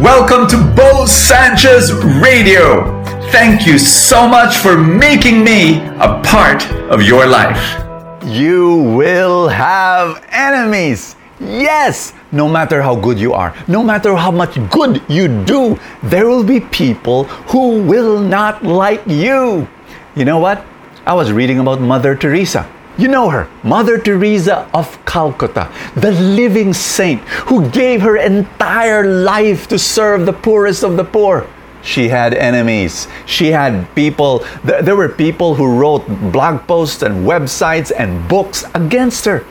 Welcome to Bo Sanchez Radio. Thank you so much for making me a part of your life. You will have enemies. Yes, no matter how good you are, no matter how much good you do, there will be people who will not like you. You know what? I was reading about Mother Teresa. You know her, Mother Teresa of Calcutta, the living saint who gave her entire life to serve the poorest of the poor. She had enemies. She had people, there were people who wrote blog posts and websites and books against her.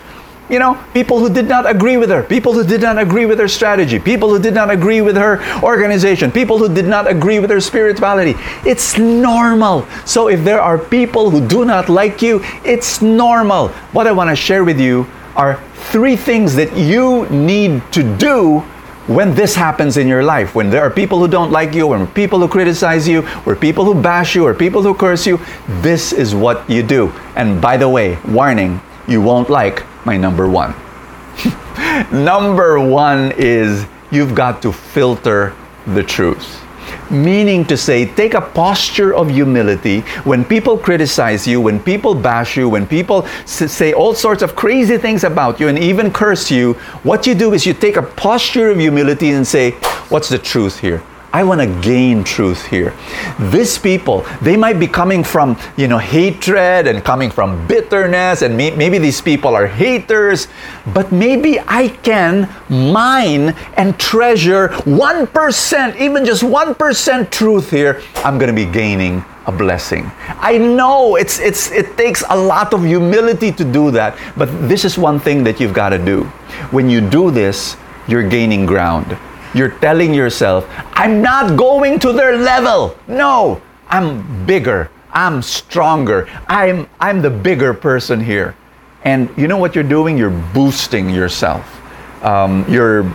You know, people who did not agree with her, people who did not agree with her strategy, people who did not agree with her organization, people who did not agree with her spirituality. It's normal. So if there are people who do not like you, it's normal. What I want to share with you are three things that you need to do when this happens in your life, when there are people who don't like you, when people who criticize you, or people who bash you, or people who curse you, this is what you do. And by the way, warning, you won't like my number one. number one is you've got to filter the truth. Meaning to say, take a posture of humility when people criticize you, when people bash you, when people say all sorts of crazy things about you and even curse you. What you do is you take a posture of humility and say, What's the truth here? I want to gain truth here. These people, they might be coming from, you know, hatred and coming from bitterness, and may- maybe these people are haters, but maybe I can mine and treasure 1%, even just 1% truth here. I'm going to be gaining a blessing. I know it's, it's, it takes a lot of humility to do that, but this is one thing that you've got to do. When you do this, you're gaining ground you're telling yourself, I'm not going to their level. No, I'm bigger. I'm stronger. I'm, I'm the bigger person here. And you know what you're doing? You're boosting yourself. Um, you're,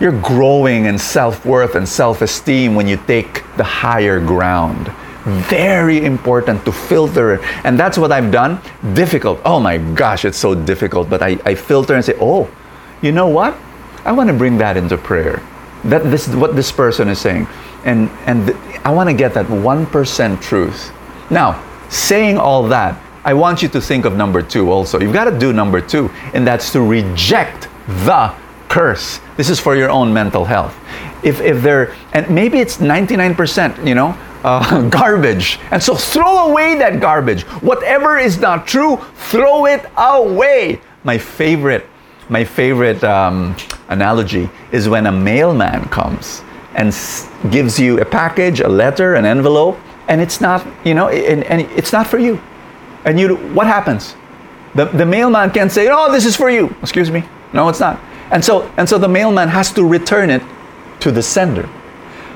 you're growing in self worth and self esteem when you take the higher ground. Very important to filter. And that's what I've done. Difficult. Oh my gosh, it's so difficult. But I, I filter and say, oh, you know what? I want to bring that into prayer. That this is what this person is saying. And, and th- I want to get that 1% truth. Now, saying all that, I want you to think of number two also. You've got to do number two, and that's to reject the curse. This is for your own mental health. If, if they're, and maybe it's 99%, you know, uh, garbage. And so throw away that garbage. Whatever is not true, throw it away. My favorite, my favorite um, analogy is when a mailman comes and s- gives you a package, a letter, an envelope, and it's not, you know, and, and it's not for you. And you, what happens? The, the mailman can say, "Oh, this is for you." Excuse me. No, it's not. And so, and so the mailman has to return it to the sender.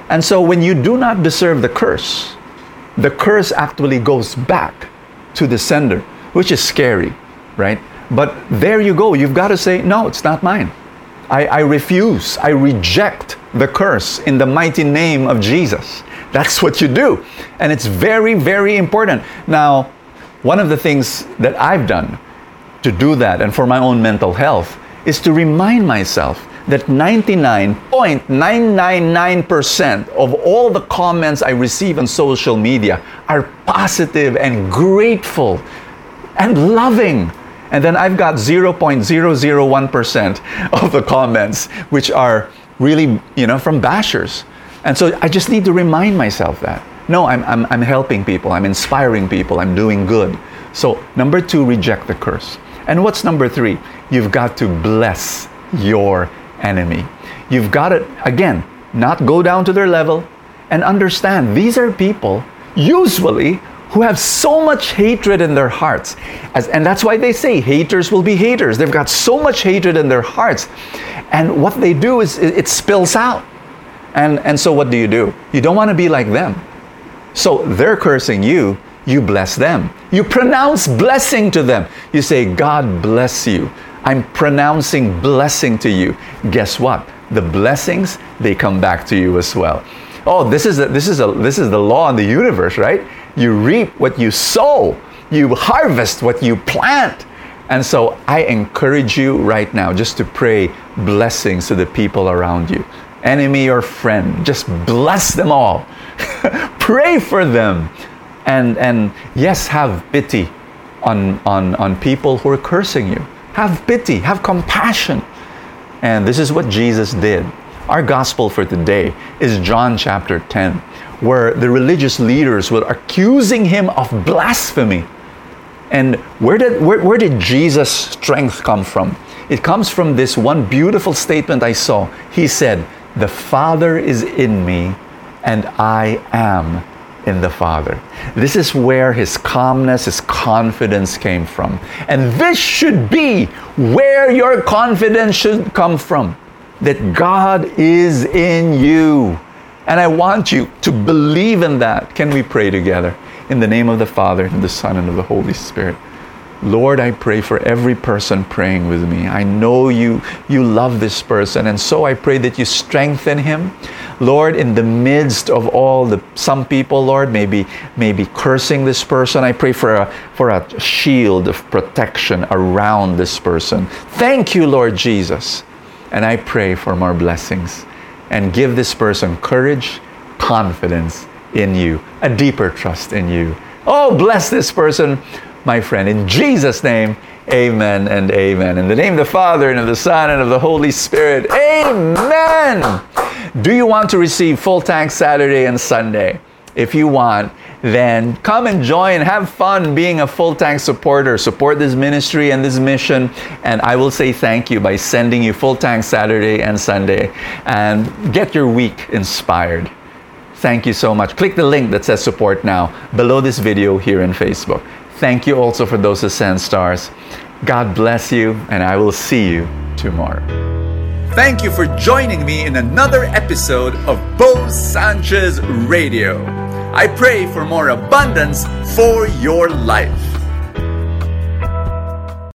And so, when you do not deserve the curse, the curse actually goes back to the sender, which is scary, right? But there you go. You've got to say, "No, it's not mine." I, I refuse, I reject the curse in the mighty name of Jesus. That's what you do. And it's very, very important. Now, one of the things that I've done to do that and for my own mental health is to remind myself that 99.999% of all the comments I receive on social media are positive and grateful and loving. And then I've got 0.001% of the comments which are really, you know, from bashers. And so I just need to remind myself that. No, I'm, I'm, I'm helping people, I'm inspiring people, I'm doing good. So, number two, reject the curse. And what's number three? You've got to bless your enemy. You've got to, again, not go down to their level and understand these are people usually who have so much hatred in their hearts. As, and that's why they say haters will be haters. They've got so much hatred in their hearts. And what they do is it, it spills out. And, and so what do you do? You don't want to be like them. So they're cursing you, you bless them. You pronounce blessing to them. You say, God bless you. I'm pronouncing blessing to you. Guess what? The blessings, they come back to you as well. Oh, this is a, this is a this is the law in the universe, right? You reap what you sow. You harvest what you plant. And so I encourage you right now just to pray blessings to the people around you. enemy or friend. Just bless them all. Pray for them. And, and yes, have pity on, on, on people who are cursing you. Have pity, have compassion. And this is what Jesus did. Our gospel for today is John chapter 10, where the religious leaders were accusing him of blasphemy. And where did, where, where did Jesus' strength come from? It comes from this one beautiful statement I saw. He said, The Father is in me, and I am in the Father. This is where his calmness, his confidence came from. And this should be where your confidence should come from that God is in you. And I want you to believe in that. Can we pray together? In the name of the Father, and the Son, and of the Holy Spirit. Lord, I pray for every person praying with me. I know you you love this person and so I pray that you strengthen him. Lord, in the midst of all the some people, Lord, maybe maybe cursing this person, I pray for a for a shield of protection around this person. Thank you, Lord Jesus. And I pray for more blessings and give this person courage, confidence in you, a deeper trust in you. Oh, bless this person my friend. In Jesus' name, amen and amen. In the name of the Father, and of the Son, and of the Holy Spirit, amen. Do you want to receive full tank Saturday and Sunday? If you want, then come and join. Have fun being a full tank supporter. Support this ministry and this mission. And I will say thank you by sending you full tank Saturday and Sunday. And get your week inspired. Thank you so much. Click the link that says support now below this video here in Facebook. Thank you also for those Ascend stars. God bless you, and I will see you tomorrow. Thank you for joining me in another episode of Bo Sanchez Radio. I pray for more abundance for your life.